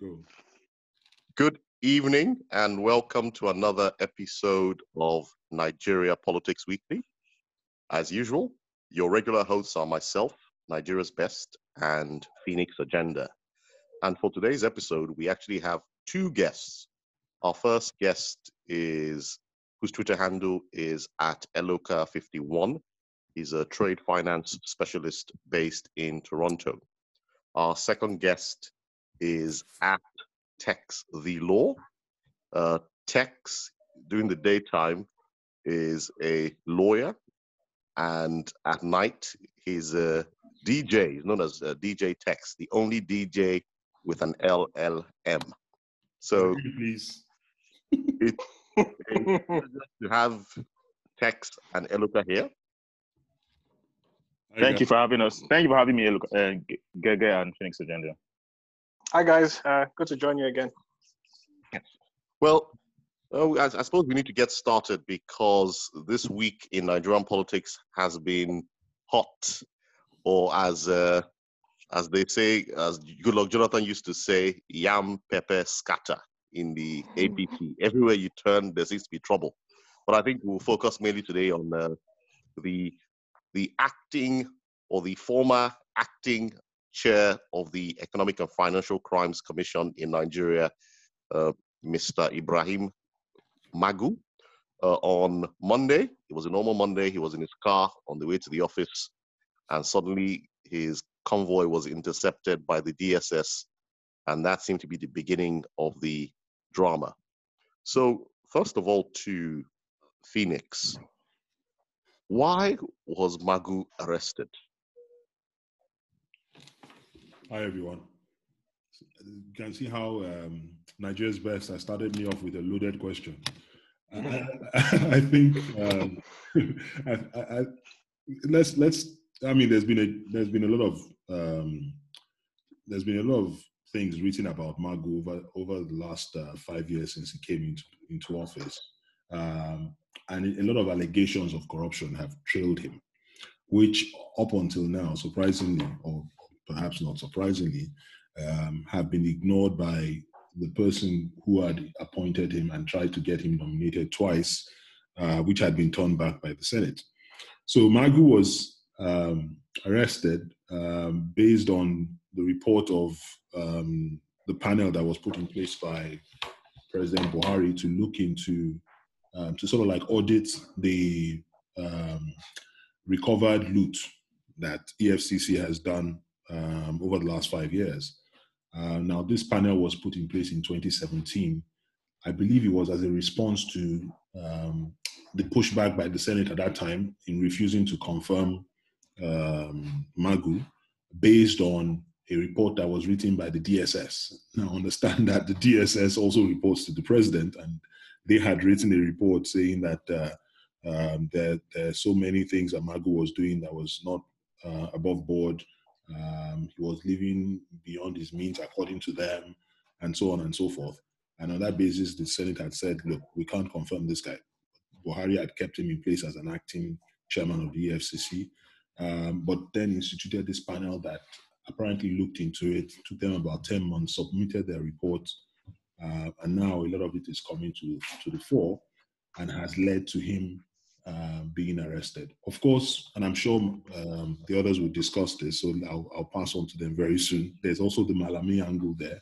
Go. Good evening and welcome to another episode of Nigeria Politics Weekly. As usual, your regular hosts are myself, Nigeria's Best, and Phoenix Agenda. And for today's episode, we actually have two guests. Our first guest is whose Twitter handle is at Eloka51. He's a trade finance specialist based in Toronto. Our second guest is at Tex the Law. Uh, Tex, during the daytime, is a lawyer, and at night, he's a DJ, he's known as uh, DJ Tex, the only DJ with an LLM. So, please. it's to have Tex and Eloka here. Thank you for having us. Thank you for having me, uh, Gege and Phoenix Agenda. Hi guys, uh, good to join you again. Well, uh, I, I suppose we need to get started because this week in Nigerian politics has been hot, or as uh, as they say, as Goodluck Jonathan used to say, yam pepper scatter in the APC. Everywhere you turn, there seems to be trouble. But I think we'll focus mainly today on uh, the the acting or the former acting chair of the Economic and Financial Crimes Commission in Nigeria, uh, Mr. Ibrahim Magu. Uh, on Monday, it was a normal Monday, he was in his car on the way to the office, and suddenly his convoy was intercepted by the DSS, and that seemed to be the beginning of the drama. So, first of all, to Phoenix, why was Magu arrested? Hi, everyone. You can see how um, Nigeria's best. I started me off with a loaded question. I, I think um, I, I, let's let's. I mean, there's been a there's been a lot of um, there's been a lot of things written about Magu over over the last uh, five years since he came into into office, um, and a lot of allegations of corruption have trailed him, which up until now, surprisingly or perhaps not surprisingly, um, have been ignored by the person who had appointed him and tried to get him nominated twice, uh, which had been turned back by the Senate. So Magu was um, arrested um, based on the report of um, the panel that was put in place by President Buhari to look into, um, to sort of like audit the um, recovered loot that EFCC has done um, over the last five years. Uh, now, this panel was put in place in 2017. I believe it was as a response to um, the pushback by the Senate at that time in refusing to confirm um, Magu based on a report that was written by the DSS. Now, understand that the DSS also reports to the president, and they had written a report saying that uh, um, there, there, are so many things that Magu was doing that was not uh, above board um, he was living beyond his means according to them, and so on and so forth. And on that basis, the Senate had said, look, we can't confirm this guy. Buhari had kept him in place as an acting chairman of the EFCC, um, but then instituted this panel that apparently looked into it, took them about 10 months, submitted their report, uh, and now a lot of it is coming to, to the fore and has led to him uh, being arrested. Of course, and I'm sure um, the others will discuss this, so I'll, I'll, pass on to them very soon. There's also the Malami angle there,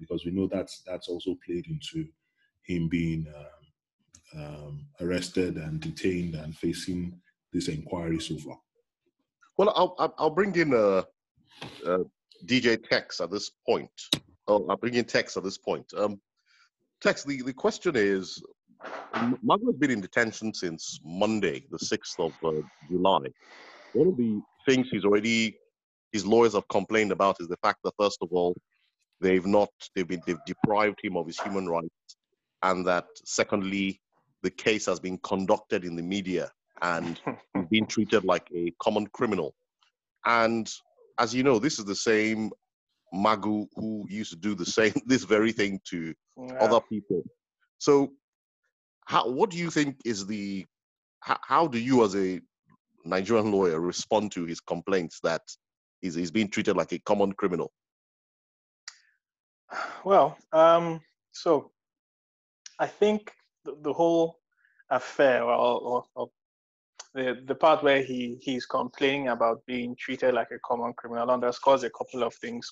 because we know that's that's also played into him being um, um, arrested and detained and facing this inquiry so far. Well, I'll I'll bring in uh, uh, DJ Tex at this point. Oh, I'll bring in Tex at this point. Um, Tex, the, the question is Magu has been in detention since Monday, the 6th of uh, July. One of the things he's already, his lawyers have complained about is the fact that, first of all, they've not, they've been, they've deprived him of his human rights. And that, secondly, the case has been conducted in the media and been treated like a common criminal. And as you know, this is the same Magu who used to do the same, this very thing to yeah. other people. So how what do you think is the how, how do you as a Nigerian lawyer respond to his complaints that he's, he's being treated like a common criminal? Well, um, so I think the, the whole affair, or, or, or, the the part where he he's complaining about being treated like a common criminal underscores a couple of things.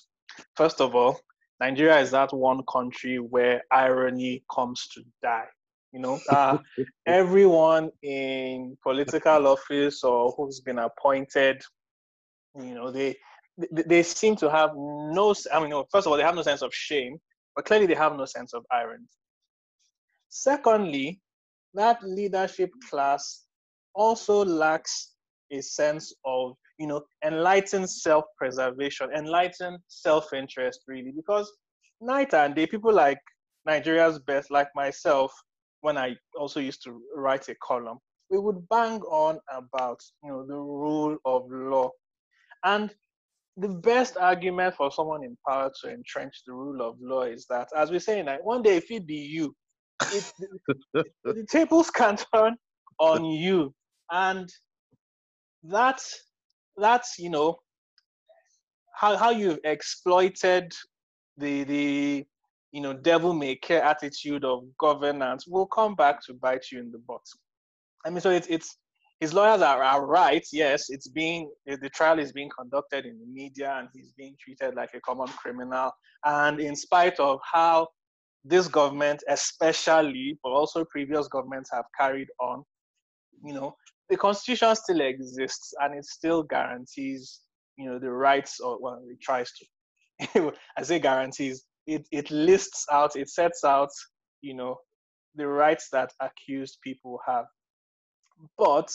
First of all, Nigeria is that one country where irony comes to die. You know, uh, everyone in political office or who's been appointed, you know, they they seem to have no. I mean, first of all, they have no sense of shame, but clearly they have no sense of irony. Secondly, that leadership class also lacks a sense of you know enlightened self-preservation enlightened self-interest really because night and day people like nigeria's best like myself when i also used to write a column we would bang on about you know the rule of law. And the best argument for someone in power to entrench the rule of law is that as we say like one day if it be you it, the, the tables can turn on you. And that's that's you know how how you've exploited the the you know devil may care attitude of governance will come back to bite you in the butt. I mean, so it's it's his lawyers are, are right. Yes, it's being the trial is being conducted in the media, and he's being treated like a common criminal. And in spite of how this government, especially, but also previous governments have carried on, you know, the constitution still exists and it still guarantees you know the rights or well it tries to i say guarantees it, it lists out it sets out you know the rights that accused people have but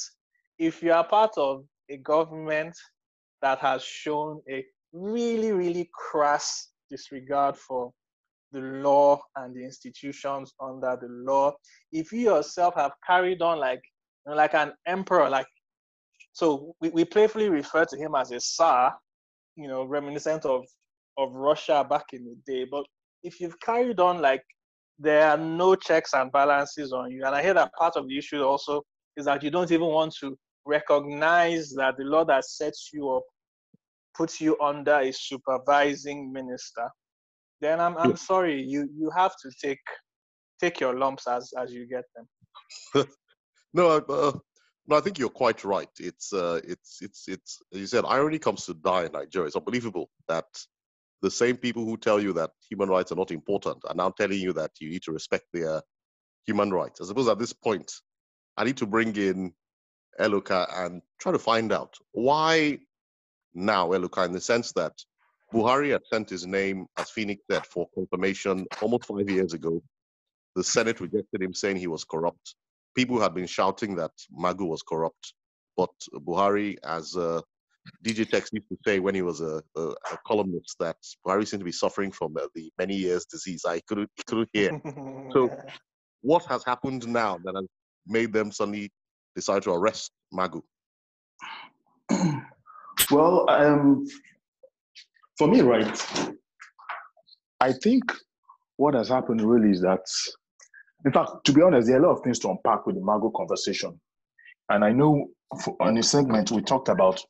if you are part of a government that has shown a really really crass disregard for the law and the institutions under the law if you yourself have carried on like know, like an emperor. Like so, we, we playfully refer to him as a Tsar, you know, reminiscent of of Russia back in the day. But if you've carried on like there are no checks and balances on you, and I hear that part of the issue also is that you don't even want to recognize that the law that sets you up puts you under a supervising minister, then I'm I'm sorry, you you have to take take your lumps as as you get them. No, uh, no, I think you're quite right. It's, uh, it's, it's, it's. You said irony comes to die in Nigeria. It's unbelievable that the same people who tell you that human rights are not important are now telling you that you need to respect their human rights. I suppose at this point, I need to bring in Eloka and try to find out why now, Eloka, in the sense that Buhari had sent his name, as Phoenix said, for confirmation almost five years ago. The Senate rejected him, saying he was corrupt people had been shouting that Magu was corrupt, but Buhari, as uh, DJ Tex used to say when he was a, a, a columnist, that Buhari seemed to be suffering from uh, the many years disease. I couldn't couldn't hear. so, what has happened now that has made them suddenly decide to arrest Magu? well, um, for me, right, I think what has happened really is that in fact, to be honest, there are a lot of things to unpack with the Magu conversation. And I know for, on the segment we talked about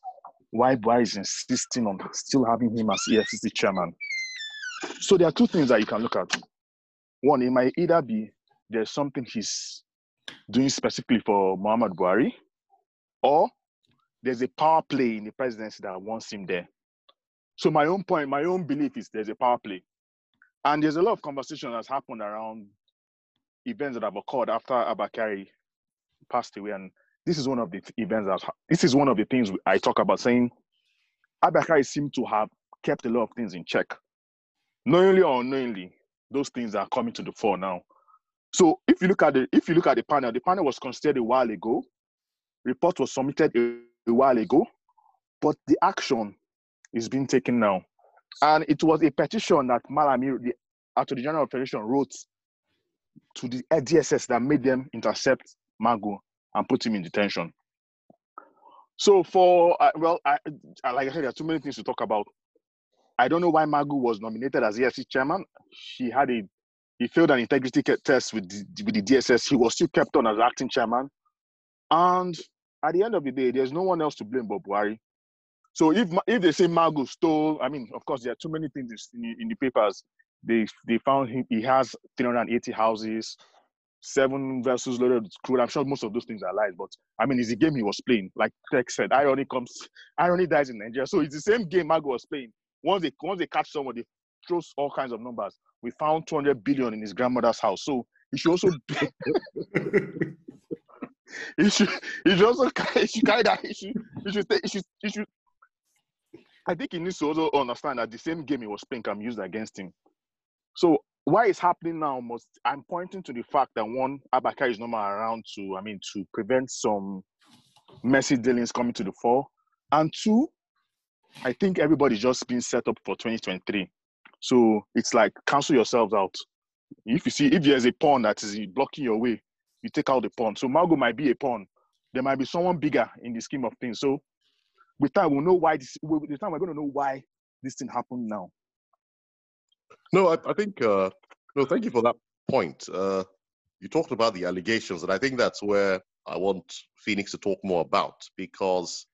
why Buhari is insisting on still having him as EFCC chairman. So there are two things that you can look at. One, it might either be there's something he's doing specifically for Muhammad Buhari, or there's a power play in the presidency that wants him there. So my own point, my own belief is there's a power play. And there's a lot of conversation that's happened around events that have occurred after Abba Kyari passed away, and this is one of the events that this is one of the things I talk about saying Abba Kyari seemed to have kept a lot of things in check, knowingly or unknowingly. Those things are coming to the fore now. So if you look at the if you look at the panel, the panel was considered a while ago. Report was submitted a, a while ago, but the action is being taken now. And it was a petition that Malami, the Attorney General of Federation, wrote to the DSS that made them intercept Magu and put him in detention. So for uh, well, I, like I said, there are too many things to talk about. I don't know why Magu was nominated as EFC chairman. He had a he failed an integrity test with the, with the DSS. He was still kept on as acting chairman, and at the end of the day, there's no one else to blame but Buhari. So if if they say Magu stole, I mean, of course, there are too many things in, in the papers they they found. He has 380 houses, seven vessels loaded with crude. I'm sure most of those things are lies, but I mean, it's the game he was playing. Like Tech said, irony comes, irony dies in Nigeria. So it's the same game Magu was playing. Once they once they catch someone, they throw all kinds of numbers. We found 200 billion in his grandmother's house. So he should also he should he should also he should carry that he should he should, he should, he should I think he needs to also understand that the same game he was playing can be used against him. So why it's happening now must I'm pointing to the fact that one Abaka is no more around to I mean to prevent some messy dealings coming to the fore, and two, I think everybody's just being set up for 2023. So it's like cancel yourselves out. If you see if there's a pawn that is blocking your way, you take out the pawn. So Magu might be a pawn. There might be someone bigger in the scheme of things. So with time we'll know why this with time we're going to know why this thing happened now. No, I, I think uh, no. Thank you for that point. Uh, you talked about the allegations, and I think that's where I want Phoenix to talk more about because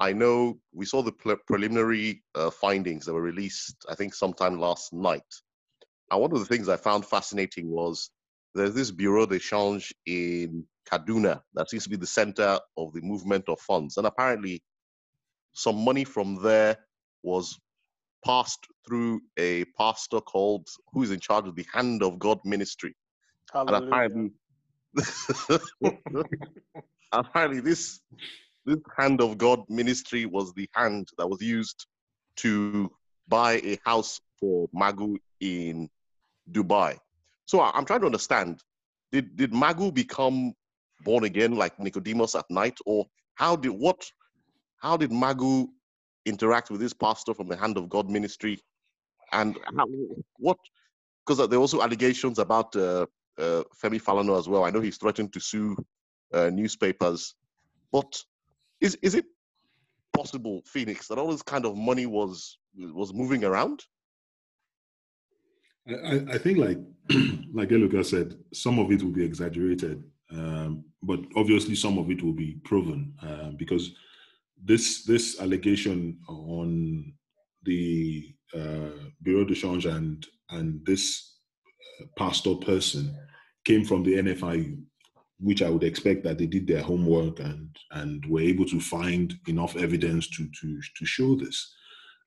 I know we saw the pre- preliminary uh, findings that were released. I think sometime last night. And one of the things I found fascinating was there's this bureau de change in Kaduna that seems to be the center of the movement of funds, and apparently some money from there was passed through a pastor called who is in charge of the Hand of God ministry. Hallelujah. And apparently, apparently this this Hand of God ministry was the hand that was used to buy a house for Magu in Dubai. So I'm trying to understand: did did Magu become born again like Nicodemus at night, or how did what? How did Magu interact with this pastor from the Hand of God ministry, and how, what? Because there are also allegations about uh, uh, Femi Falana as well. I know he's threatened to sue uh, newspapers, but is is it possible, Phoenix, that all this kind of money was was moving around? I, I- I think like like Eloka said, some of it will be exaggerated, um, but obviously some of it will be proven uh, because this this allegation on the uh, Bureau de Change and and this uh, pastor person came from the NFIU, which I would expect that they did their homework and and were able to find enough evidence to to to show this.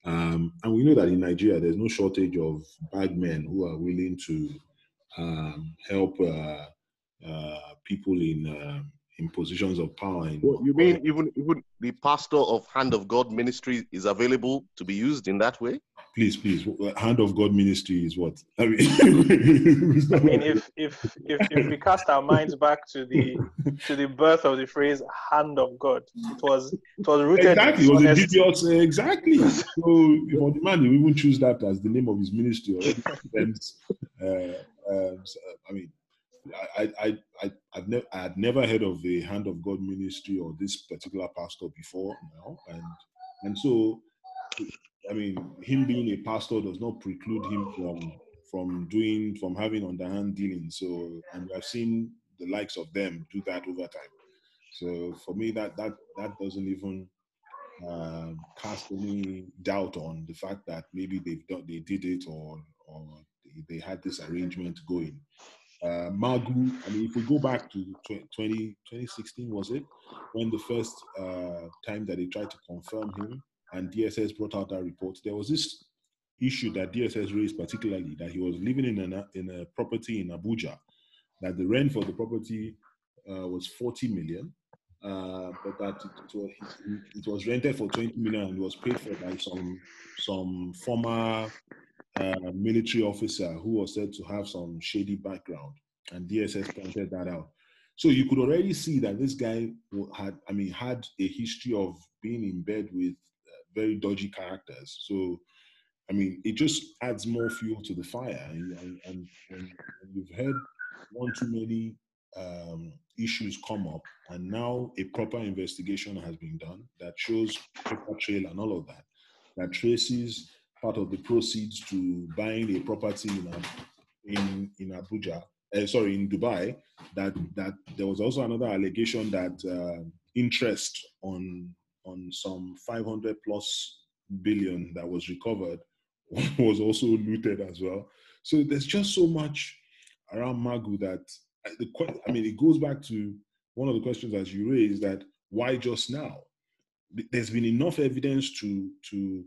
Um, and we know that in Nigeria, there's no shortage of bad men who are willing to um, help uh, uh, people in uh, in positions of power. In, What you mean even even the pastor of Hand of God ministry is available to be used in that way? Please, please, hand of God ministry is what I mean. I mean, if if if if we cast our minds back to the to the birth of the phrase "hand of God," it was it was rooted exactly, it in was a honesty. dubious. uh, exactly. So for the man, you even choose that as the name of his ministry. Already presents, uh, um, I mean, I, I, I, I've never, I had never heard of the Hand of God ministry or this particular pastor before now, and and so, I mean, him being a pastor does not preclude him from from doing from having underhand dealings. So, and I've seen the likes of them do that over time. So for me, that that that doesn't even um, cast any doubt on the fact that maybe they've done they did it or or they had this arrangement going. Uh, Magu, I mean, if we go back to 20, 2016, was it when the first uh, time that they tried to confirm him and DSS brought out that report? There was this issue that DSS raised, particularly that he was living in a in a property in Abuja, that the rent for the property uh, was 40 million, uh, but that it, it, was, it was rented for 20 million and was paid for by some some former uh, military officer who was said to have some shady background, and DSS pointed that out. So you could already see that this guy had, I mean, had a history of being in bed with uh, very dodgy characters. So, I mean, it just adds more fuel to the fire. And, and, and when you've heard one too many um, issues come up, and now a proper investigation has been done that shows paper trail and all of that, that traces part of the proceeds to buying a property in Ab- in, in Abuja, uh, sorry, in Dubai. That that there was also another allegation that uh, interest on on some 500 plus billion that was recovered was also looted as well. So there's just so much around Magu that uh, the I mean, it goes back to one of the questions that you raised that why just now? There's been enough evidence to to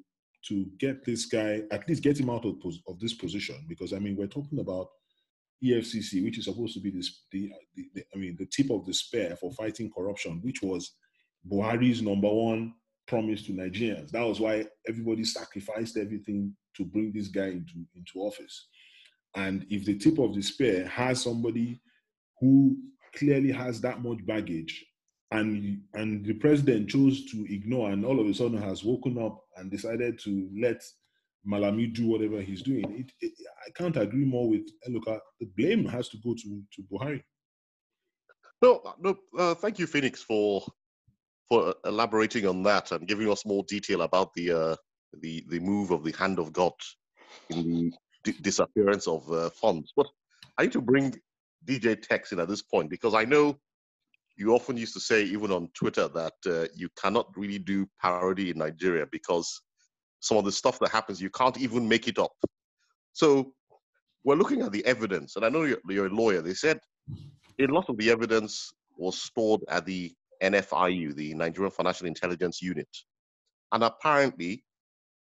to get this guy at least get him out of, of this position because I mean we're talking about EFCC, which is supposed to be this, the, the, the, I mean the tip of the spear for fighting corruption, which was Buhari's number one promise to Nigerians. That was why everybody sacrificed everything to bring this guy into, into office. And if the tip of the spear has somebody who clearly has that much baggage and and the president chose to ignore and all of a sudden has woken up and decided to let Malami do whatever he's doing. It, it, I can't agree more with Eloka. The blame has to go to, to Buhari. No, no. Uh, thank you, Phoenix, for for elaborating on that and giving us more detail about the uh, the the move of the hand of God in the d- disappearance of uh, funds. But I need to bring DJ Tex in at this point because I know you often used to say, even on Twitter, that uh, you cannot really do parody in Nigeria because some of the stuff that happens, you can't even make it up. So we're looking at the evidence, and I know you're, you're a lawyer. They said a lot of the evidence was stored at the NFIU, the Nigerian Financial Intelligence Unit. And apparently,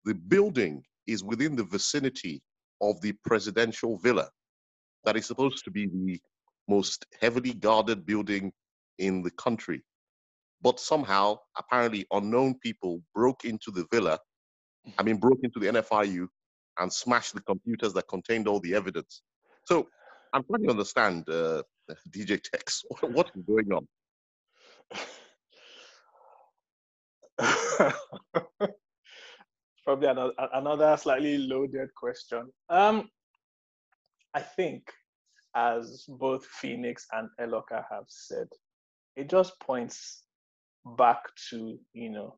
the building is within the vicinity of the presidential villa that is supposed to be the most heavily guarded building in the country. But somehow, apparently, unknown people broke into the villa, I mean, broke into the NFIU and smashed the computers that contained all the evidence. So I'm trying to understand, uh, DJ Tex, what is going on? Probably another, another slightly loaded question. Um, I think, as both Phoenix and Eloka have said, it just points back to you know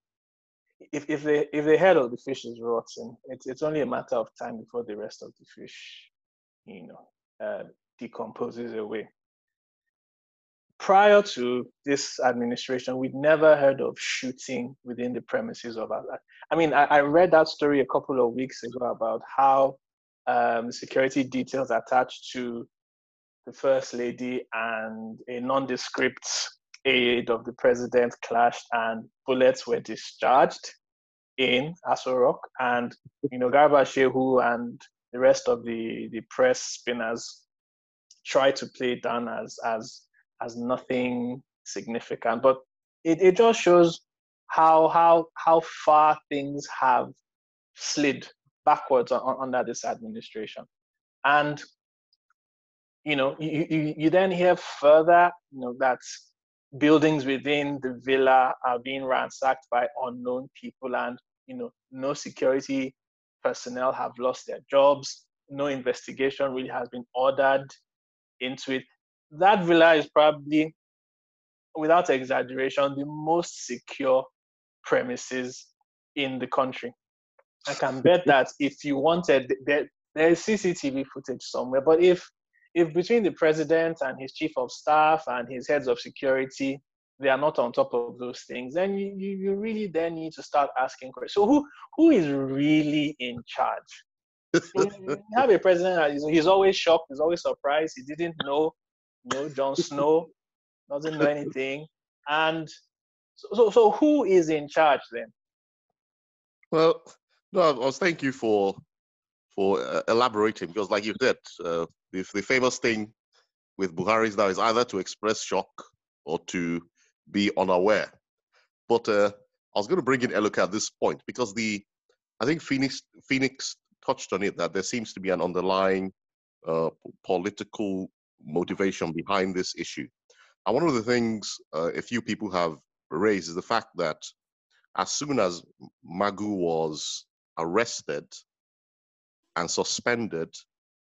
if if the if the head of the fish is rotten, it's it's only a matter of time before the rest of the fish, you know, uh, decomposes away. Prior to this administration, we'd never heard of shooting within the premises of our. I mean, I, I read that story a couple of weeks ago about how um, security details attached to the first lady and a nondescript aide of the president clashed and bullets were discharged in Aso Rock. And, you know, Garba Shehu and the rest of the, the press spinners tried to play it down as, as, as nothing significant. But it, it just shows how, how, how far things have slid backwards on, on, under this administration. And you know, you, you, you then hear further, you know, that buildings within the villa are being ransacked by unknown people and you know no security personnel have lost their jobs. No investigation really has been ordered into it. That villa is probably without exaggeration the most secure premises in the country. I can bet that if you wanted there, there's cctv footage somewhere but if if between the president and his chief of staff and his heads of security they are not on top of those things then you, you really then need to start asking questions. So who who is really in charge? You have a president is, he's always shocked he's always surprised he didn't know you know Jon Snow doesn't know anything. And so, so so who is in charge then? Well no i was thank you for for uh, elaborating because like you said uh, the, the famous thing with Buhari's now is either to express shock or to be unaware. But uh, I was going to bring in Eloka at this point because the I think Phoenix Phoenix touched on it that there seems to be an underlying uh, political motivation behind this issue. And one of the things uh, a few people have raised is the fact that as soon as Magu was arrested and suspended,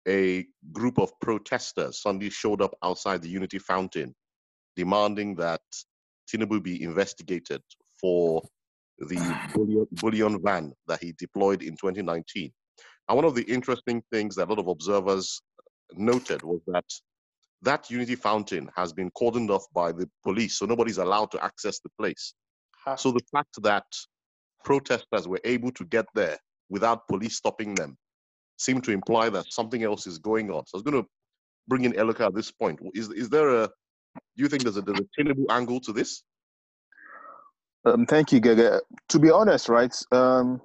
a group of protesters suddenly showed up outside the Unity Fountain demanding that Tinubu be investigated for the bullion, bullion van that he deployed in 2019. And one of the interesting things that a lot of observers noted was that that Unity Fountain has been cordoned off by the police, so nobody's allowed to access the place. Huh. So the fact that protesters were able to get there without police stopping them seem to imply that something else is going on. So I was going to bring in Eloka at this point. Is is there a do you think there's a, there's a tenable angle to this? Um, thank you, Gege. To be honest, right, um,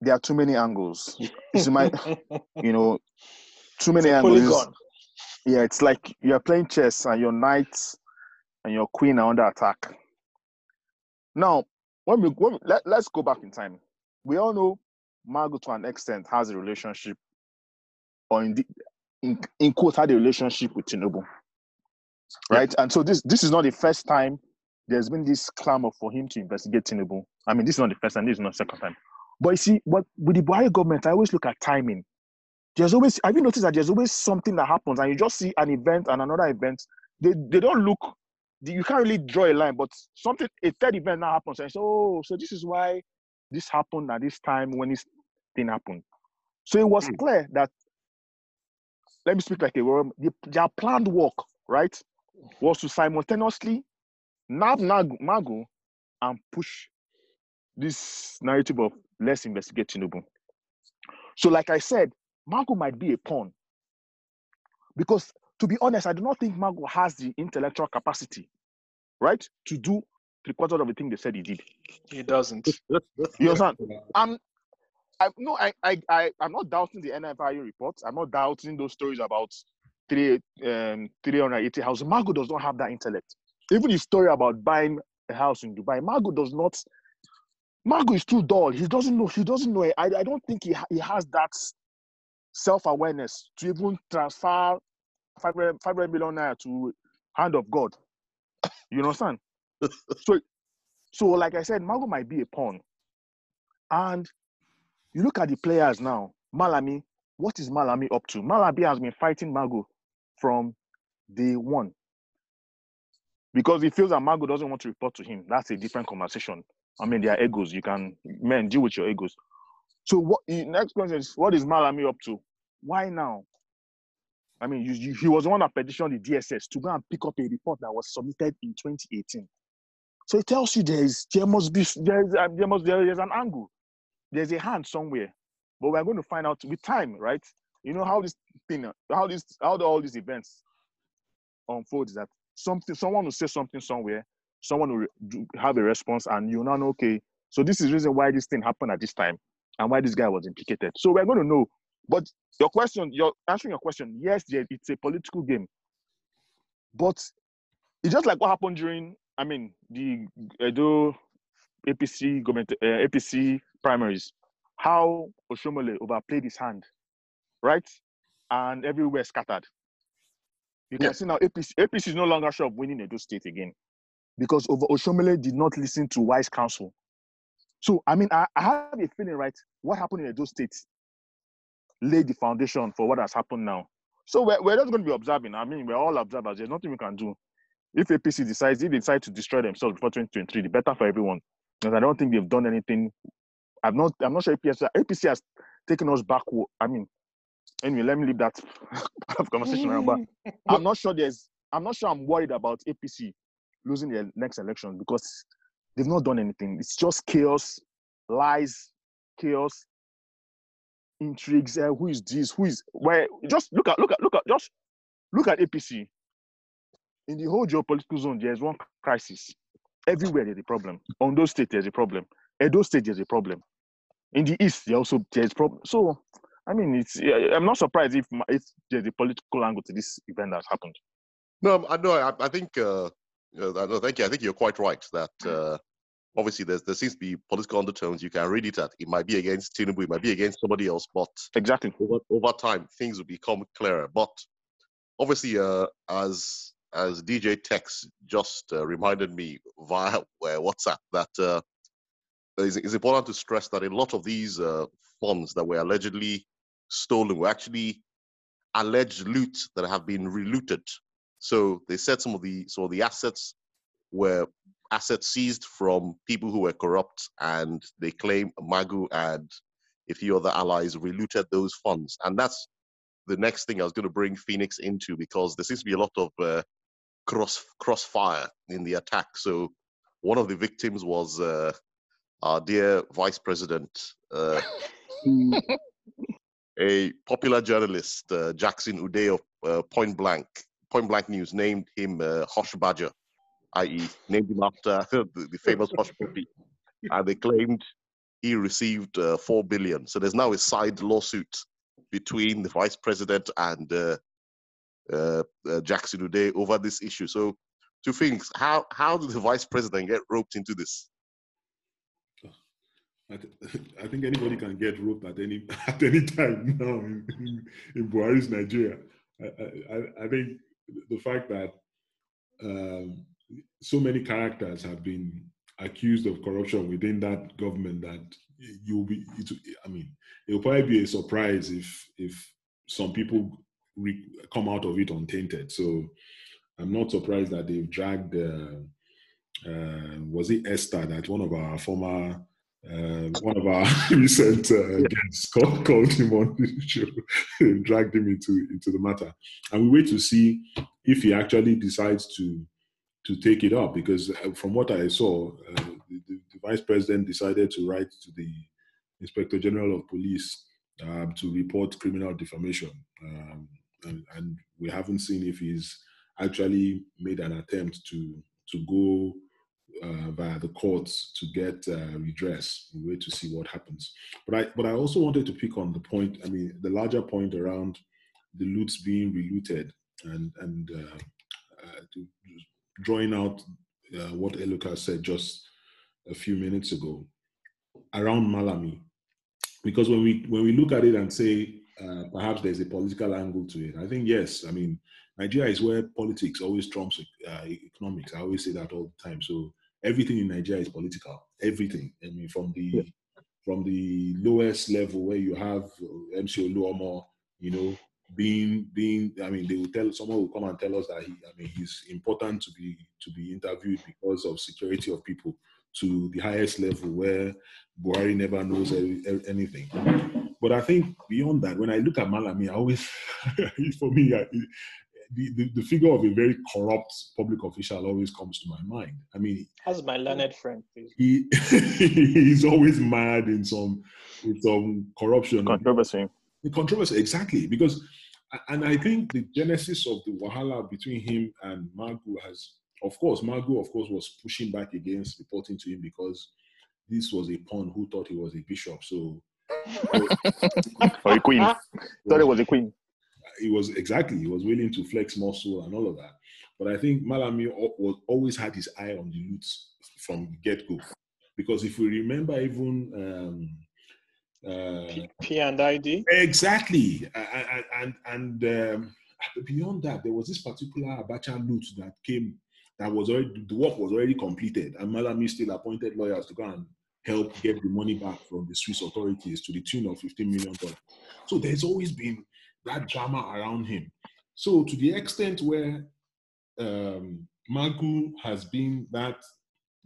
there are too many angles. You know, too many angles. polygon. Yeah, it's like you're playing chess and your knight and your queen are under attack. Now, when we, when we let, let's go back in time. We all know Margot to an extent has a relationship, or in, the, in, in quote, had a relationship with Tinubu. Right? And so this this is not the first time there's been this clamor for him to investigate Tinubu. I mean, this is not the first time, this is not the second time. But you see, what with the Buhari government, I always look at timing. There's always have you noticed that there's always something that happens, and you just see an event and another event. They they don't look. You can't really draw a line, but something a third event now happens, and so oh, so this is why this happened at this time when this thing happened. So it was Hmm. clear that. Let me speak like a. The, their planned work, right, was to simultaneously nab Nag- Magu and push this narrative of let's investigate Tinubu. So, like I said, Magu might be a pawn. Because to be honest, I do not think Magu has the intellectual capacity, right, to do three quarters of the thing they said he did. He doesn't. You understand? I'm I no, I I I I'm not doubting the NFIU reports. I'm not doubting those stories about three um 380 houses. Magu does not have that intellect. Even his story about buying a house in Dubai, Magu does not. Magu is too dull. He doesn't know. He doesn't know. it. I, I don't think he, he has that self awareness to even transfer 500, 500 million naira to hand of God. You understand? so, so like I said, Magu might be a pawn. And you look at the players now. Malami, what is Malami up to? Malami has been fighting Magu from day one because he feels that Magu doesn't want to report to him. That's a different conversation. I mean, there are egos. You can men deal with your egos. So what? Next question is, what is Malami up to? Why now? I mean, you, you, he was the one that petitioned the DSS to go and pick up a report that was submitted in 2018. So it tells you there is there must be there is uh, there must there is an angle there's a hand somewhere, but we're going to find out with time, right? You know how this thing, how this, how all these events unfold is that something, someone will say something somewhere, someone will do- have a response, and you now know, okay, so this is reason why this thing happened at this time, and why this guy was implicated. So we're going to know. But your question, you're answering your question. Yes, it's a political game, but it's just like what happened during, I mean, the Edo APC government, uh, APC primaries, how Oshiomhole overplayed his hand, right? And everywhere scattered. You can see now APC, APC is no longer sure of winning Edo State again because over Oshiomhole did not listen to wise counsel. So, I mean, I, I have a feeling, right? What happened in Edo State laid the foundation for what has happened now. So, we're, we're just going to be observing. I mean, we're all observers. There's nothing we can do. If APC decides, if they decide to destroy themselves before 2023, the better for everyone. Because I don't think they've done anything. I'm not. I'm not sure APC, APC has taken us back. I mean, anyway, let me leave that conversation around. But I'm not sure there's. I'm not sure. I'm worried about APC losing the next election because they've not done anything. It's just chaos, lies, chaos, intrigues. Uh, who is this? Who is where? Just look at look at look at just look at APC. In the whole geopolitical zone, there's one crisis. Everywhere there's a problem. On those states, there's a problem. Edo state there's a problem. In the east, there also there's problem. So, I mean, it's. I'm not surprised if if there's a political angle to this event that's happened. No, I know. I, I think. Uh, uh, no, thank you. I think you're quite right that uh, obviously there's, there seems to be political undertones. You can read it at. It might be against Tinubu. It might be against somebody else. But Exactly. over, over time, things will become clearer. But obviously, uh, as as DJ Tex just uh, reminded me via WhatsApp that uh, it's, it's important to stress that a lot of these uh, funds that were allegedly stolen were actually alleged loot that have been relooted. So they said some of the of the assets were assets seized from people who were corrupt, and they claim Magu and a few other allies relooted those funds. And that's the next thing I was going to bring Phoenix into because there seems to be a lot of uh, cross crossfire in the attack. So one of the victims was uh, our dear Vice President, uh, a popular journalist, uh, Jackson Ude of uh, Point Blank, Point Blank News, named him uh, Hush Badger, i.e., named him after the, the famous Hush Puppy. And they claimed he received uh, four billion. So there's now a side lawsuit between the vice president and Jackson Ude over this issue. So, two things: how how did the vice president get roped into this? I, th- I think anybody can get roped at any at any time now in, in, in Buhari's Nigeria. I, I, I, think the fact that um, so many characters have been accused of corruption within that government that you'll be. It, I mean, it'll probably be a surprise if if some people re- come out of it untainted. So I'm not surprised that they've dragged. Uh, uh, was it Esther that one of our former uh, one of our recent uh, guests called, called him on the show, dragged him into into the matter, and we wait to see if he actually decides to to take it up. Because uh, from what I saw, uh, the, the, the, vice president decided to write to the inspector general of police um, to report criminal defamation, um, and, and we haven't seen if he's actually made an attempt to to go uh, via the courts to get uh, redress. We wait to see what happens. But I, but I also wanted to pick on the point. I mean, the larger point around the loots being relooted and and uh, uh drawing out uh, what Eloka said just a few minutes ago around Malami, because when we when we look at it and say uh, perhaps there's a political angle to it, I think yes. I mean, Nigeria is where politics always trumps economics. I always say that all the time. So everything in Nigeria is political. Everything. I mean, from the yeah. from the lowest level where you have MC Oluomo, you know, being being. I mean, they will tell someone will come and tell us that he. I mean, he's important to be to be interviewed because of security of people. To the highest level where Buhari never knows anything. But I think beyond that, when I look at Malami, I always, for me, I, the, the, the, figure of a very corrupt public official always comes to my mind. I mean, as my learned friend, please. He he's always mad in some in some corruption controversy. The controversy, exactly, because and I think the genesis of the wahala between him and Magu has, of course, Magu, of course, was pushing back against reporting to him because this was a pawn who thought he was a bishop. So, or a queen, thought it was a queen he was exactly he was willing to flex muscle and all of that. But I think Malami was always had his eye on the loot from get go, because if we remember, even um, uh, P and ID exactly, and and, and um, beyond that, there was this particular Abacha loot that came that was already the work was already completed, and Malami still appointed lawyers to go and help get the money back from the Swiss authorities to the tune of fifteen million dollars. So there's always been that drama around him. So to the extent where um, Magu has been that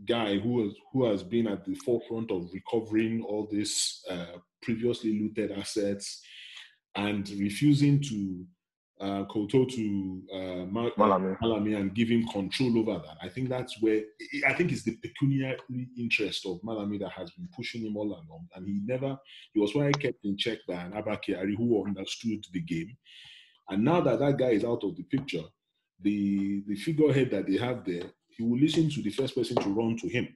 guy who has who has been at the forefront of recovering all these uh, previously looted assets and refusing to uh, Koto to uh, Malami. Malami and give him control over that. I think that's where I think it's the pecuniary interest of Malami that has been pushing him all along, and he never he was why kept in check by an Abba Kyari who understood the game. And now that that guy is out of the picture, the the figurehead that they have there, he will listen to the first person to run to him,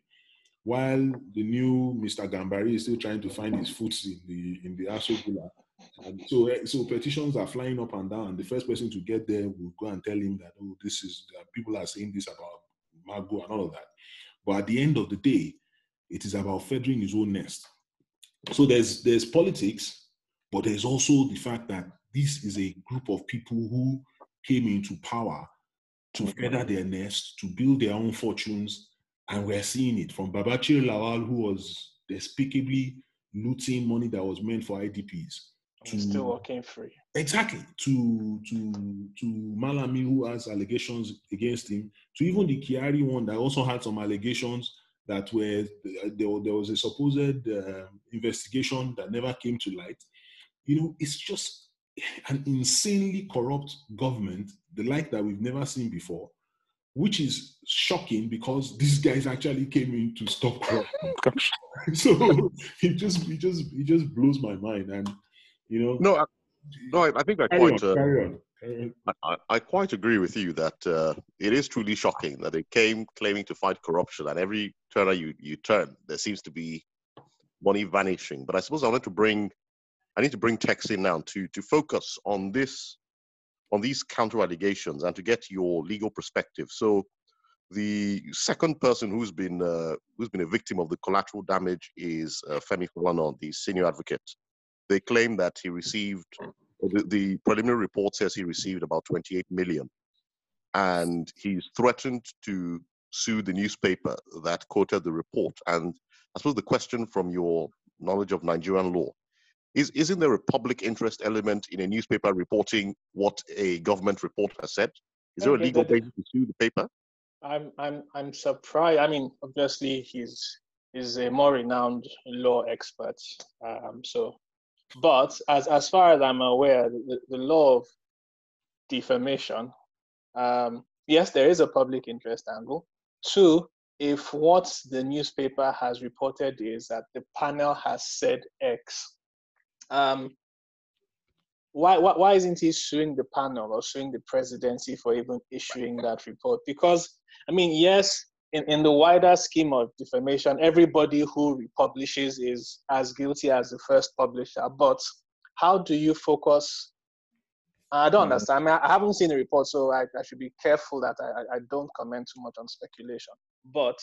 while the new Mr. Gambari is still trying to find his foot in the in the Asogula and so, eh, so petitions are flying up and down. The first person to get there will go and tell him that, oh, this is uh, people are saying this about Magu and all of that. But at the end of the day, it is about feathering his own nest. So there's there's politics, but there's also the fact that this is a group of people who came into power to feather their nest, to build their own fortunes, and we're seeing it from Babachir Lawal, who was despicably looting money that was meant for IDPs to still walking free. Exactly. To to to Malami who has allegations against him, to even the Kyari one that also had some allegations that were there, there was a supposed uh, investigation that never came to light. You know, it's just an insanely corrupt government, the like that we've never seen before, which is shocking because these guys actually came in to stop corruption. so it just it just it just blows my mind and You know. No, I, no, I, I think I carry quite. on, Uh, carry on. Carry on. I, I quite agree with you that uh, it is truly shocking that they came claiming to fight corruption, and every turner you, you turn, there seems to be money vanishing. But I suppose I wanted to bring, I need to bring Tex in now to to focus on this, on these counter allegations, and to get your legal perspective. So, the second person who's been uh, who's been a victim of the collateral damage is uh, Femi Falana, the senior advocate. They claim that he received the, the preliminary report says he received about 28 million and he's threatened to sue the newspaper that quoted the report and i suppose the question from your knowledge of nigerian law is isn't there a public interest element in a newspaper reporting what a government report has said is there a legal basis to sue the paper I'm I'm I'm surprised. I mean, obviously he's he's a more renowned law expert. Um, so, but as as far as I'm aware, the, the law of defamation, um, yes, there is a public interest angle. Two, if what the newspaper has reported is that the panel has said X, um, why, why why isn't he suing the panel or suing the presidency for even issuing that report? Because I mean, yes, in, in the wider scheme of defamation, everybody who republishes is as guilty as the first publisher. But how do you focus? I don't Mhm. understand. I, mean, I haven't seen the report, so I, I should be careful that I, I- don't comment too much on speculation. But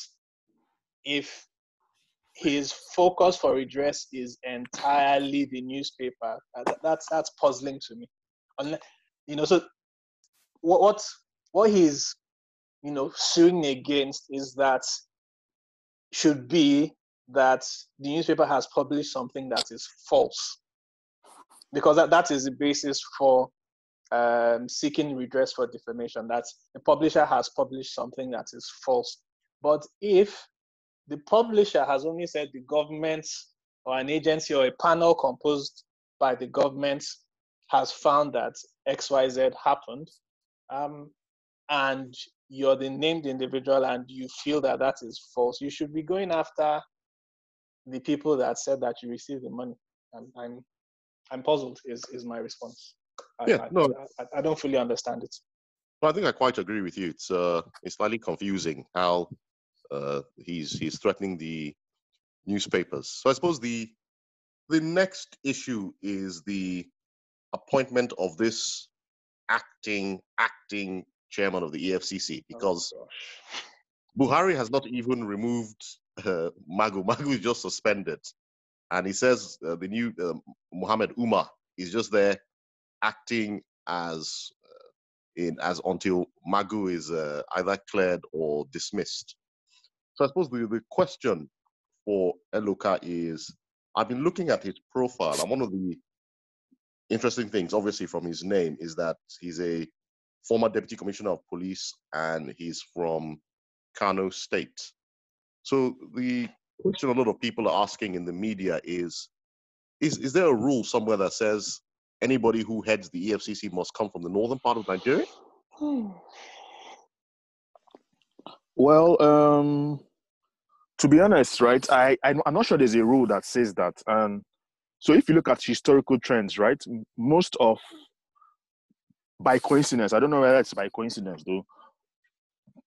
if his focus for redress is entirely the newspaper, that, that's that's puzzling to me. Unless, you know, so what what what he's you know suing against is that should be that the newspaper has published something that is false. Because that, that is the basis for um, seeking redress for defamation that the publisher has published something that is false. But if the publisher has only said the government or an agency or a panel composed by the government has found that xyz happened um, and you're the named individual and you feel that that is false, you should be going after the people that said that you received the money. I'm, I'm, I'm puzzled. Is is my response? I, Yeah, I, no. I, I don't fully understand it. Well, I think I quite agree with you. It's uh, it's slightly confusing how uh, he's he's threatening the newspapers. So I suppose the the next issue is the appointment of this acting acting chairman of the EFCC because Buhari has not even removed uh, Magu. Magu is just suspended, and he says uh, the new uh, Muhammad Umar is just there acting as uh, in as until Magu is uh, either cleared or dismissed. So I suppose the, the question for Eloka is I've been looking at his profile, and one of the interesting things, obviously, from his name is that he's a former deputy commissioner of police and he's from Kano State. So the question a lot of people are asking in the media is, is is there a rule somewhere that says anybody who heads the EFCC must come from the northern part of Nigeria? Well, um, to be honest, right, I, I I'm not sure there's a rule that says that. Um, so if you look at historical trends, right, most of by coincidence, I don't know whether it's by coincidence though.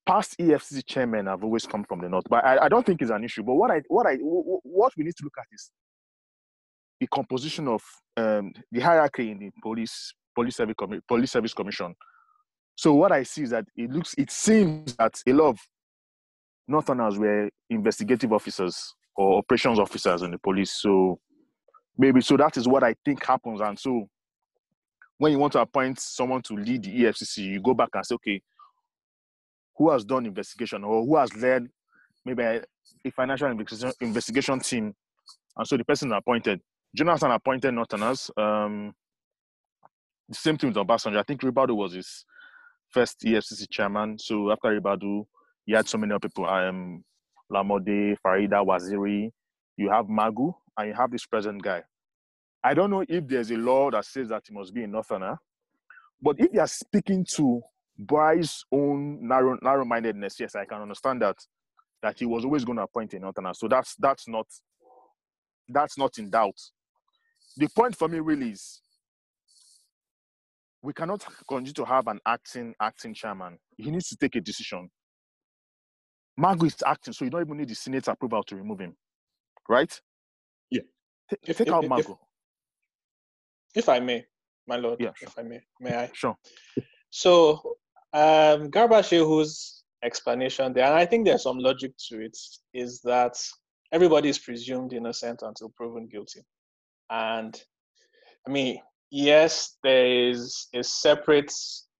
Past EFCC chairmen have always come from the north, but I, I don't think it's an issue. But what I what I wh- wh- what we need to look at is the composition of um, the hierarchy in the police police service police service commission. So what I see is that it looks it seems that a lot of Northerners were investigative officers or operations officers in the police. So maybe so that is what I think happens. And so when you want to appoint someone to lead the EFCC, you go back and say, okay, who has done investigation or who has led maybe a, financial investigation, team? And so the person appointed. Jonathan appointed Northerners. Um, the same thing with Obasanjo. I think Ribadu was his first EFCC chairman. So after Ribadu, you had so many other people. Um, Lamorde, Farida, Waziri. You have Magu, and you have this present guy. I don't know if there's a law that says that he must be a northerner, but if you are speaking to Bryce's own narrow narrow-mindedness, yes, I can understand that that he was always going to appoint a northerner. So that's that's not that's not in doubt. the point for me really is we cannot continue to have an acting acting chairman. He needs to take a decision. Magu is acting, so you don't even need the Senate approval to remove him, right? Yeah. If- take if- out Magu. If I may, my lord, Yeah, sure. if I may, may I? Sure. So, um, Garba Shehu's explanation there, and I think there's some logic to it, is that everybody is presumed innocent until proven guilty. And I mean, yes, there is a separate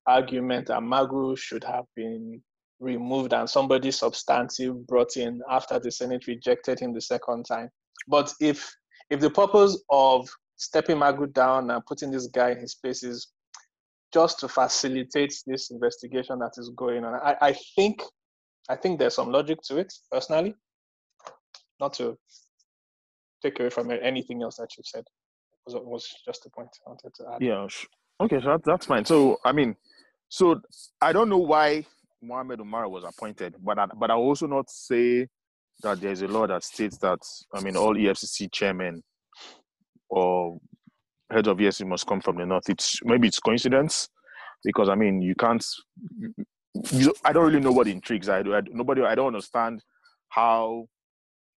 argument that Magu should have been removed and somebody substantive brought in after the Senate rejected him the second time. But if if the purpose of stepping Magu down and putting this guy in his place is just to facilitate this investigation that is going on. I, I think I think there's some logic to it, personally. Not to take away from anything else that you said. Was was just a point I wanted to add. Yeah. Okay, so that, that's fine. So I mean, so I don't know why Mohamed Umar was appointed, but I, but I also not say that there's a law that states that I mean all EFCC chairmen or heads of EFCC must come from the north. It's maybe it's coincidence because I mean you can't. You, I don't really know what intrigues. I, I nobody. I don't understand how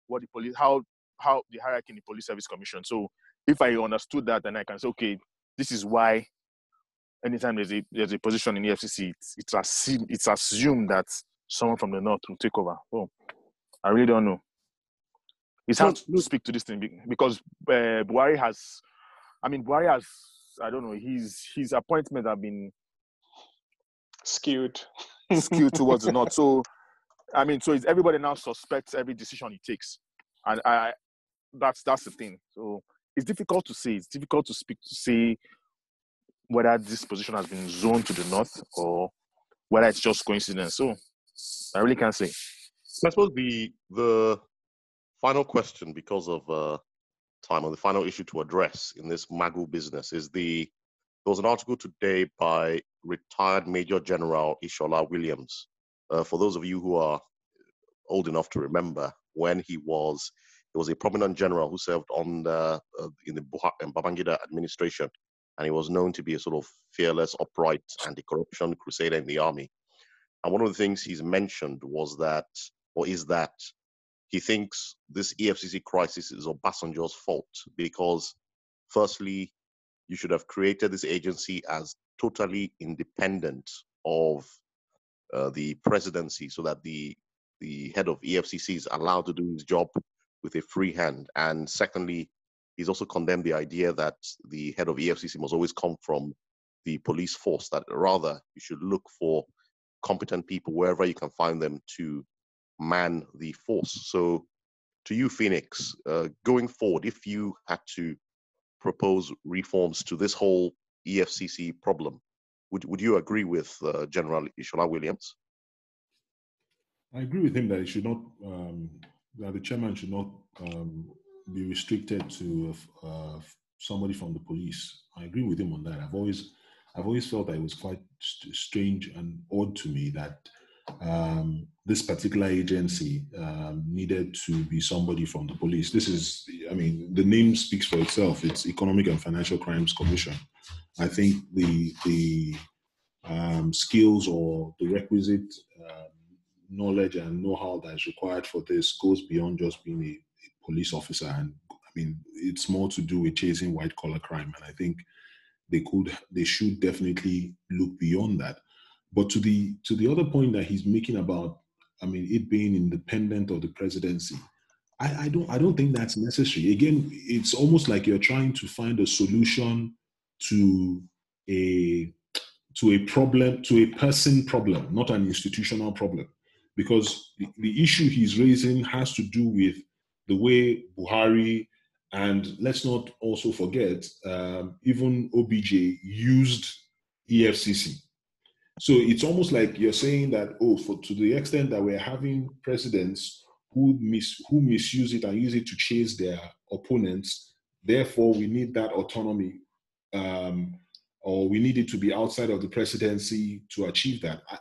what the police how how the hierarchy in the police service commission. So if I understood that, then I can say, okay, this is why anytime there's a there's a position in the EFCC, it's it's assumed it's assumed that someone from the north will take over. Oh, I really don't know. It's hard to speak to this thing because uh, Buhari has, I mean, Buhari has, I don't know, his his appointments have been Skewed. skewed towards the north. So, I mean, so it's everybody now suspects every decision he takes, and I, that's that's the thing. So it's difficult to say. It's difficult to speak to say whether this position has been zoned to the north or whether it's just coincidence. So I really can't say. I suppose the the final question, because of uh, time, or the final issue to address in this Magu business is the there was an article today by retired Major General Ishola Williams. Uh, for those of you who are old enough to remember, when he was he was a prominent general who served on the, uh, in the Babangida administration, and he was known to be a sort of fearless, upright, anti-corruption crusader in the army. And one of the things he's mentioned was that, or is that, he thinks this EFCC crisis is Obasanjo's fault because, firstly, you should have created this agency as totally independent of uh, the presidency so that the the head of EFCC is allowed to do his job with a free hand. And secondly, he's also condemned the idea that the head of EFCC must always come from the police force, that rather you should look for competent people wherever you can find them to man the force. So, to you, Phoenix, uh, going forward, if you had to propose reforms to this whole EFCC problem, would, would you agree with uh, General Ishola Williams? I agree with him that it should not, um, that the chairman should not um, be restricted to uh, somebody from the police. I agree with him on that. I've always, I've always felt that it was quite st- strange and odd to me that um, this particular agency um, needed to be somebody from the police. This is, I mean, the name speaks for itself. It's Economic and Financial Crimes Commission. I think the the um, skills or the requisite um, knowledge and know-how that is required for this goes beyond just being a, a police officer. And I mean, it's more to do with chasing white-collar crime. And I think they could, they should definitely look beyond that. But to the to the other point that he's making about, I mean, it being independent of the presidency, I, I don't I don't think that's necessary. Again, it's almost like you're trying to find a solution to a to a problem to a person problem, not an institutional problem, because the, the issue he's raising has to do with the way Buhari and let's not also forget um, even OBJ used EFCC. So it's almost like you're saying that oh, for to the extent that we're having presidents who mis who misuse it and use it to chase their opponents, therefore we need that autonomy, um, or we need it to be outside of the presidency to achieve that. I,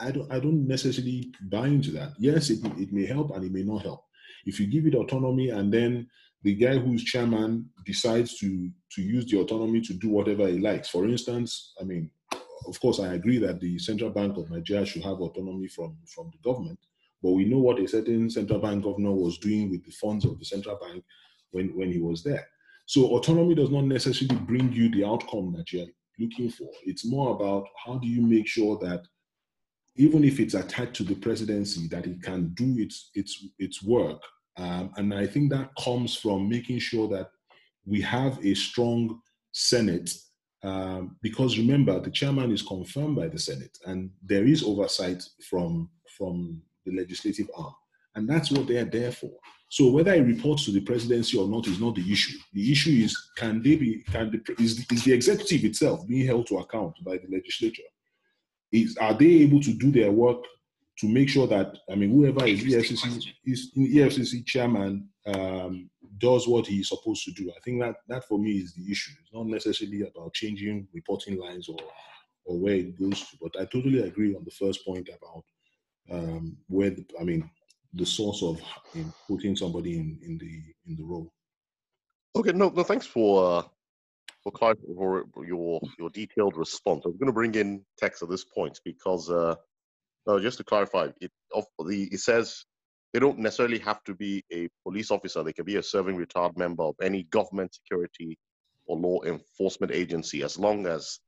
I don't I don't necessarily buy into that. Yes, it, it may help and it may not help. If you give it autonomy and then the guy who's chairman decides to to use the autonomy to do whatever he likes. For instance, I mean, of course, I agree that the Central Bank of Nigeria should have autonomy from from the government, but we know what a certain central bank governor was doing with the funds of the central bank when when he was there. So autonomy does not necessarily bring you the outcome that you're looking for. It's more about how do you make sure that even if it's attached to the presidency, that it can do its its its work um, and I think that comes from making sure that we have a strong Senate. Um, because remember, the chairman is confirmed by the Senate, and there is oversight from from the legislative arm, and that's what they are there for. So whether it reports to the presidency or not is not the issue. The issue is can they be can the, is, is the executive itself being held to account by the legislature? Is are they able to do their work to make sure that I mean whoever is EFCC is EFCC chairman um, does what he's supposed to do. I think that that for me is the issue. It's not necessarily about changing reporting lines or or where it goes to. But I totally agree on the first point about um, where the, I mean the source of in putting somebody in, in the in the role. Okay, no, no, thanks for uh, for, for your your detailed response. I'm going to bring in Tex at this point because uh, no, just to clarify, it of the it says they don't necessarily have to be a police officer. They can be a serving retired member of any government security or law enforcement agency, as long as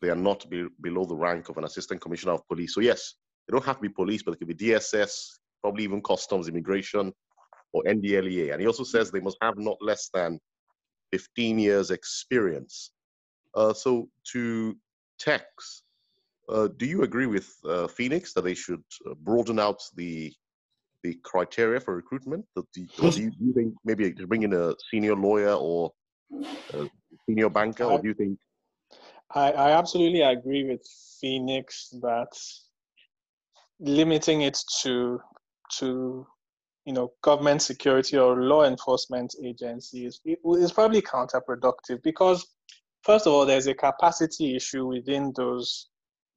they are not be, below the rank of an assistant commissioner of police. So yes, they don't have to be police, but it could be DSS, probably even customs, immigration, or NDLEA. And he also says they must have not less than 15 years experience. Uh, so to Tex, uh, do you agree with uh, Phoenix that they should uh, broaden out the the criteria for recruitment? Do, do, you, do you, think maybe to bring in a senior lawyer or a senior banker, or do you think? I, I absolutely agree with Phoenix that limiting it to to you know government security or law enforcement agencies is probably counterproductive because first of all there's a capacity issue within those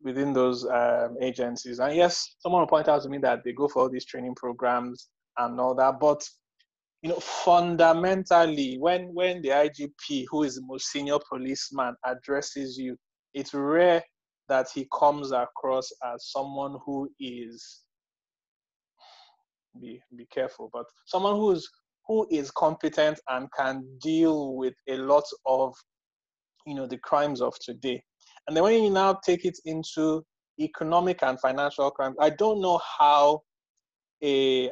within those um, agencies. And yes, someone will point out to me that they go for all these training programs and all that, but you know, fundamentally, when when the IGP, who is the most senior policeman, addresses you, it's rare that he comes across as someone who is be be careful, but someone who's who is competent and can deal with a lot of you know the crimes of today and then when you now take it into economic and financial crimes, I don't know how a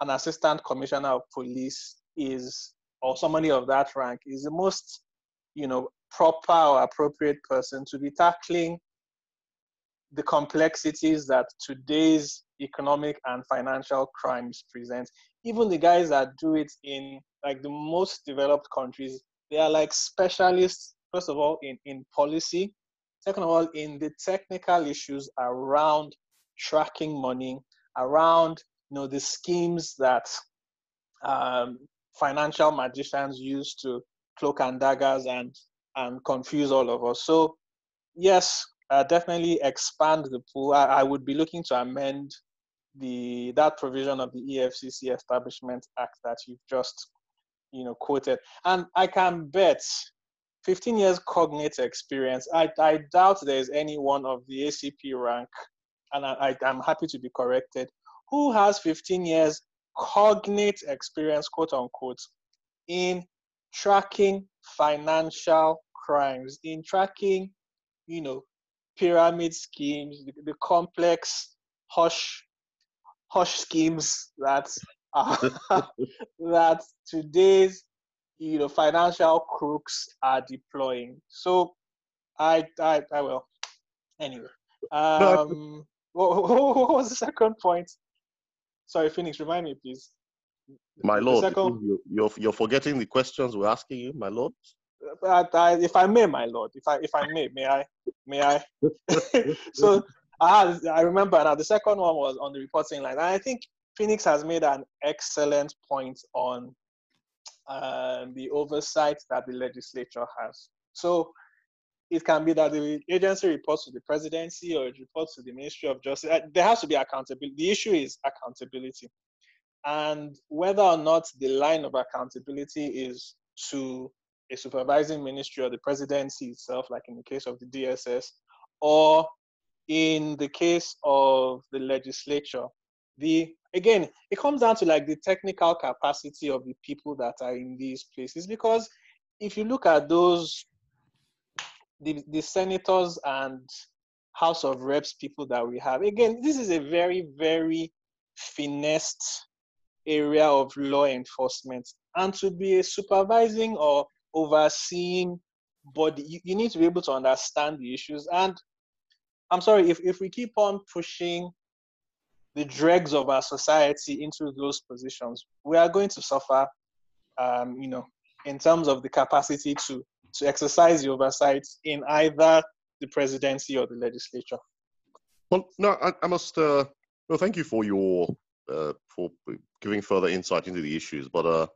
an assistant commissioner of police is or somebody of that rank is the most you know proper or appropriate person to be tackling the complexities that today's economic and financial crimes present. Even the guys that do it in like the most developed countries they are like specialists first of all in in policy Second of all, in the technical issues around tracking money, around you know the schemes that um, financial magicians use to cloak and daggers and and confuse all of us. So yes, uh, definitely expand the pool. I, I, would be looking to amend the that provision of the EFCC Establishment Act that you've just you know quoted, and I can bet 15 years cognate experience. I, I doubt there's anyone of the ACP rank, and I, I, am happy to be corrected, who has 15 years cognate experience, quote unquote, in tracking financial crimes, in tracking, you know, pyramid schemes, the, the complex hush hush schemes that uh, that today's you know financial crooks are deploying. So I I I will. Anyway. Um what, what was the second point? Sorry, Phoenix, remind me please. My lord, second... you're, you're forgetting the questions we're asking you, my lord. I, if I may, my lord, if I if I may, may I, may I? so I I remember now. The second one was on the reporting line, and I think Phoenix has made an excellent point on and the oversight that the legislature has. So it can be that the agency reports to the presidency or it reports to the Ministry of Justice. Uh, there has to be accountability. The issue is accountability. and whether or not the line of accountability is to a supervising ministry or the presidency itself, like in the case of the DSS, or in the case of the legislature, the again, it comes down to like the technical capacity of the people that are in these places. Because if you look at those, the, the senators and House of Reps people that we have, again, this is a very, very finessed area of law enforcement. And to be a supervising or overseeing body, you, you need to be able to understand the issues. And I'm sorry, if, if we keep on pushing the dregs of our society into those positions, we are going to suffer, um, you know, in terms of the capacity to, to exercise the oversight in either the presidency or the legislature. Well, no, I, I must. Uh, no, thank you for your uh, for giving further insight into the issues. But uh,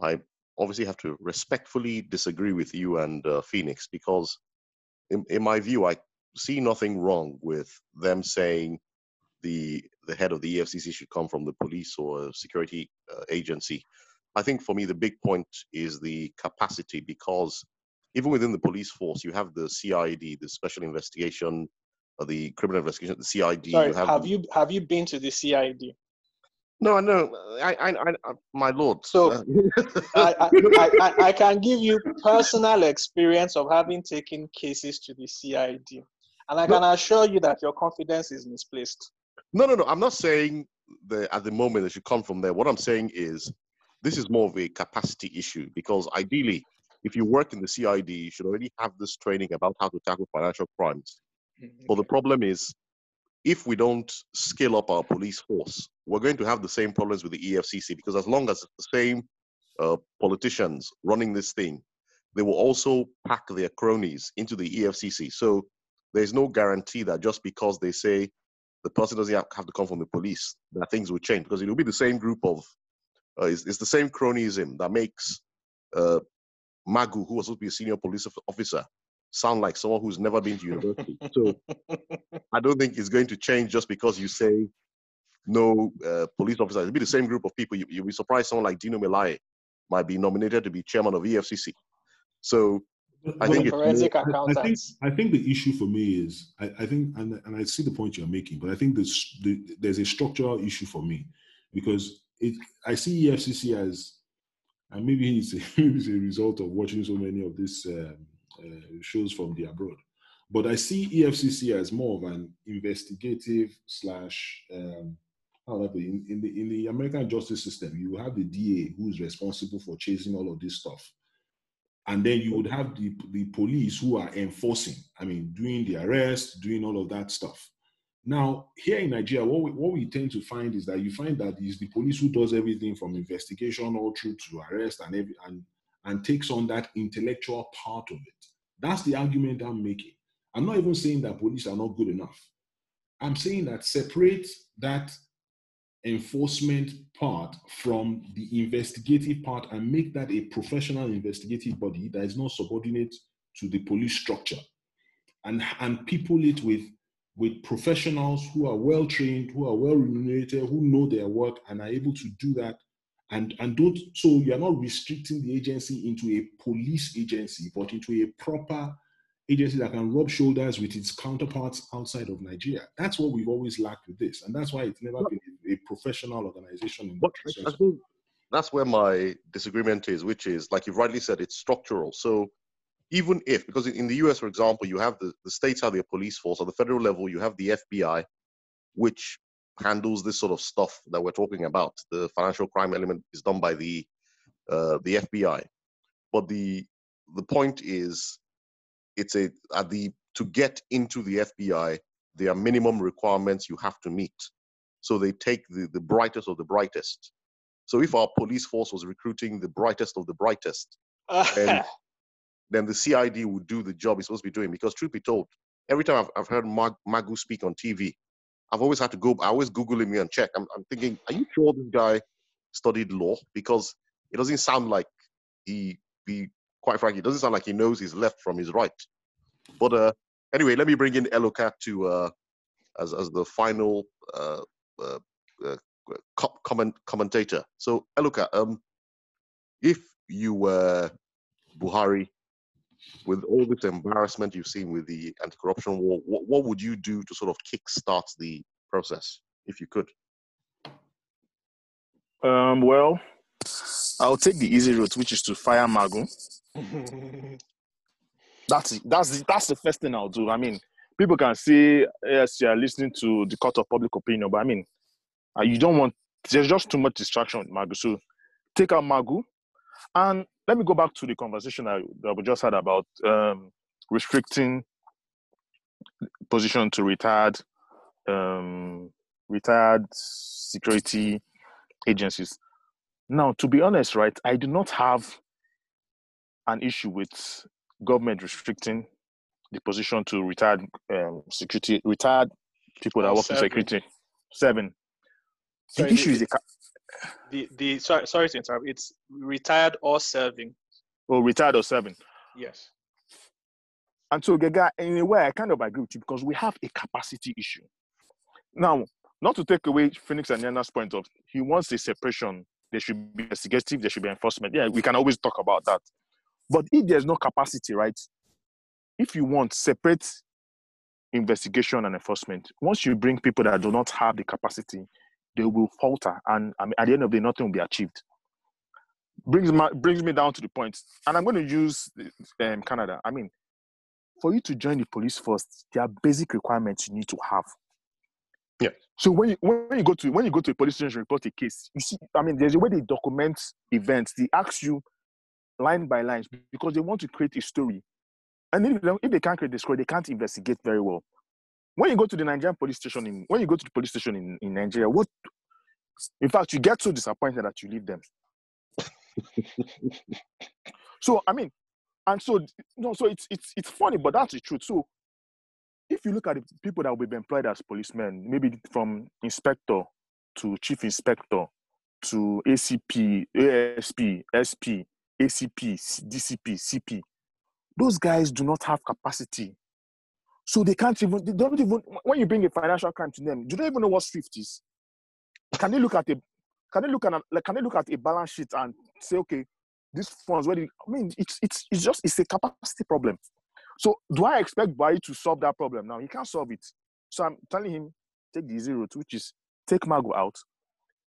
I obviously have to respectfully disagree with you and uh, Phoenix because, in, in my view, I see nothing wrong with them saying the the head of the EFCC should come from the police or security uh, agency. I think for me the big point is the capacity because even within the police force you have the CID, the Special Investigation, uh, the Criminal Investigation, the CID. Sorry, you have, have you have you been to the CID? No, no, I, I, I, my lord. So Uh, I, I, I, I- can give you personal experience of having taken cases to the CID. And I can assure you that your confidence is misplaced. No, no, no. I'm not saying that at the moment they should come from there. What I'm saying is this is more of a capacity issue because ideally, if you work in the CID, you should already have this training about how to tackle financial crimes. But the problem is, if we don't scale up our police force, we're going to have the same problems with the EFCC because as long as the same uh, politicians running this thing, they will also pack their cronies into the EFCC. So there's no guarantee that just because they say the person doesn't have to come from the police, that things will change because it will be the same group of, uh, it's, it's the same cronyism that makes uh, Magu, who was supposed to be a senior police officer, sound like someone who's never been to university. so I don't think it's going to change just because you say no uh, police officer. It'll be the same group of people. You, you'll be surprised someone like Dino Melaye might be nominated to be chairman of EFCC. So I think Forensic I- I think. I think the issue for me is I, I think and, and I see the point you're making, but I think this, the, there's a structural issue for me because it I see EFCC as and maybe it's a, it's a result of watching so many of these um, uh, shows from the abroad. But I see EFCC as more of an investigative slash um, how would I put in, in the in the American justice system. You have the DA who is responsible for chasing all of this stuff and then you would have the, the police who are enforcing i mean doing the arrest doing all of that stuff. Now here in nigeria what we, what we tend to find is that you find that it's the police who does everything from investigation all through to arrest and every and and takes on that intellectual part of it. That's the argument i'm making. I'm not even saying that police are not good enough. I'm saying that separate that enforcement part from the investigative part and make that a professional investigative body that is not subordinate to the police structure and and people it with with professionals who are well trained who are well remunerated who know their work and are able to do that and and don't so you're not restricting the agency into a police agency but into a proper agency that can rub shoulders with its counterparts outside of Nigeria. That's what we've always lacked with this, and that's why it's never been a professional organization. In But that I sense. think that's where my disagreement is, which is like you've rightly said, it's structural. So even if, because in the US, for example, you have the, the states have their police force, at the federal level, you have the FBI, which handles this sort of stuff that we're talking about. The financial crime element is done by the uh, the FBI. But the the point is, it's a at the to get into the FBI, there are minimum requirements you have to meet. So they take the, the brightest of the brightest. So if our police force was recruiting the brightest of the brightest, and- then the CID would do the job it's supposed to be doing. Because truth be told, every time I've, I've heard Mag, Magu speak on TV, I've always had to go, I always Google him and check. I'm, I'm thinking, are you sure this guy studied law? Because it doesn't sound like he, he quite frankly, it doesn't sound like he knows his left from his right. But uh, anyway, let me bring in Eloka to uh, as, as the final uh, comment commentator. So Eloka, um, if you were Buhari, with all this embarrassment you've seen with the anti-corruption war, what, what would you do to sort of kickstart the process, if you could? Um, well, I'll take the easy route, which is to fire Magu. That's. That's the, that's the first thing I'll do. I mean, people can say yes, you're listening to the court of public opinion, but I mean, uh, you don't want. There's just too much distraction with Magu. So take out Magu, and let me go back to the conversation I, that we just had about um, restricting position to retired um, retired security agencies. Now, to be honest, right, I do not have an issue with government restricting the position to retired um, security retired people that Oh, work in security. Seven. The issue the- is the ca- the the sorry sorry to interrupt. It's retired or serving. oh, retired or seven. Yes. And so, Gega, in a way, I kind of agree with you because we have a capacity issue. Now, not to take away Phoenix and Yana's point of he wants a separation. There should be investigative, there should be enforcement. Yeah, we can always talk about that. But if there's no capacity, right? If you want separate investigation and enforcement, once you bring people that do not have the capacity, they will falter. And I mean, at the end of the day, nothing will be achieved. Brings, my, brings me down to the point, and I'm going to use um, Canada. I mean, for you to join the police force, there are basic requirements you need to have. Yeah. So when you when you go to when you go to a police station to report a case, you see, I mean, there's a way they document events. They ask you line by line because they want to create a story. And if they, if they can't create the story, they can't investigate very well. When you go to the Nigerian police station in when you go to the police station in, in Nigeria, what in fact you get so disappointed that you leave them. so I mean, and so no, so it's it's it's funny, but that's the truth. So if you look at the people that will be employed as policemen, maybe from inspector to chief inspector to ACP, ASP, SP, ACP, DCP, CP, those guys do not have capacity. So they can't even, they don't even, when you bring a financial crime to them, do they even know what SWIFT is? Can they look at a, can they look at, a, like, can they look at a balance sheet and say, okay, these funds, where do you, I mean, it's, it's, it's just, it's a capacity problem. So do I expect Barry to solve that problem now? He can't solve it. So I'm telling him, take the easy route, which is take Magu out.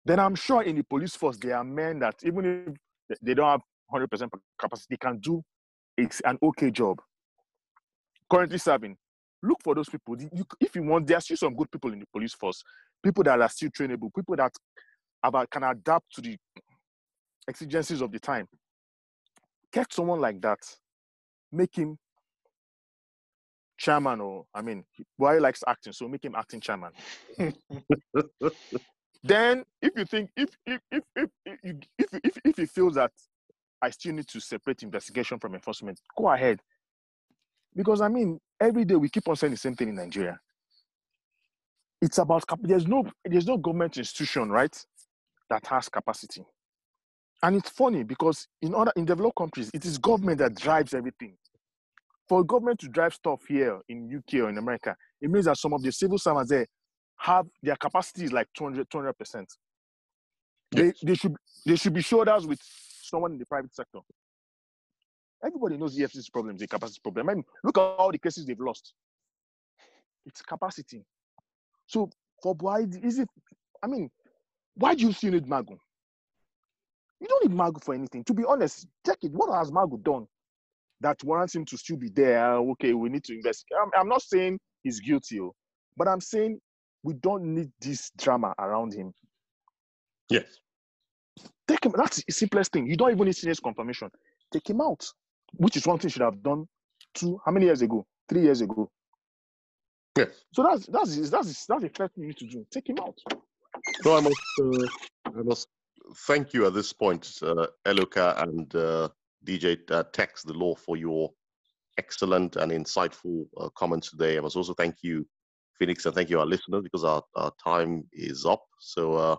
Then I'm sure in the police force, there are men that even if they don't have 100% capacity, they can do it's an okay job. Currently serving. Look for those people. You, if you want, there are still some good people in the police force. People that are still trainable. People that have, can adapt to the exigencies of the time. Get someone like that. Make him chairman, or I mean, Buhari likes acting, so make him acting chairman. then, if you think if if if if if if, if, if, if he feels that I still need to separate investigation from enforcement. Go ahead. Because I mean, every day we keep on saying the same thing in Nigeria. It's about there's no there's no government institution, right, that has capacity. And it's funny because in other in developed countries, it is government that drives everything. For government to drive stuff here in UK or in America, it means that some of the civil servants there have their capacity is like 200 percent. They they should they should be shoulders with someone in the private sector. Everybody knows EFCC's problem is a capacity problem. I mean, look at all the cases they've lost. It's capacity. So for why is it? I mean, why do you still need Magu? You don't need Magu for anything. To be honest, check it. What has Magu done that warrants him to still be there? Uh, okay, we need to investigate. I'm, I'm not saying he's guilty, oh, but I'm saying we don't need this drama around him. Yes. Take him. That's the simplest thing. You don't even need serious confirmation. Take him out, which is one thing you should have done two. How many years ago? Three years ago. Yes. So that's that's that's that's, that's the first thing you need to do. Take him out. So I must, uh, I must thank you at this point, uh, Eloka and uh, DJ uh, Tex the Law for your excellent and insightful uh, comments today. I must also thank you, Phoenix, and thank you our listeners because our, our time is up. So uh,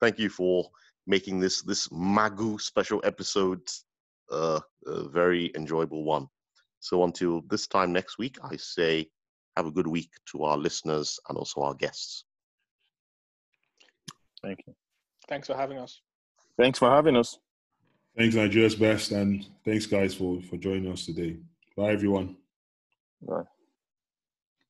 thank you for making this this Magu special episode uh, a very enjoyable one. So until this time next week, I say have a good week to our listeners and also our guests. Thank you. Thanks for having us. Thanks for having us. Thanks, Nigeria's best, and thanks, guys, for for joining us today. Bye, everyone. Bye.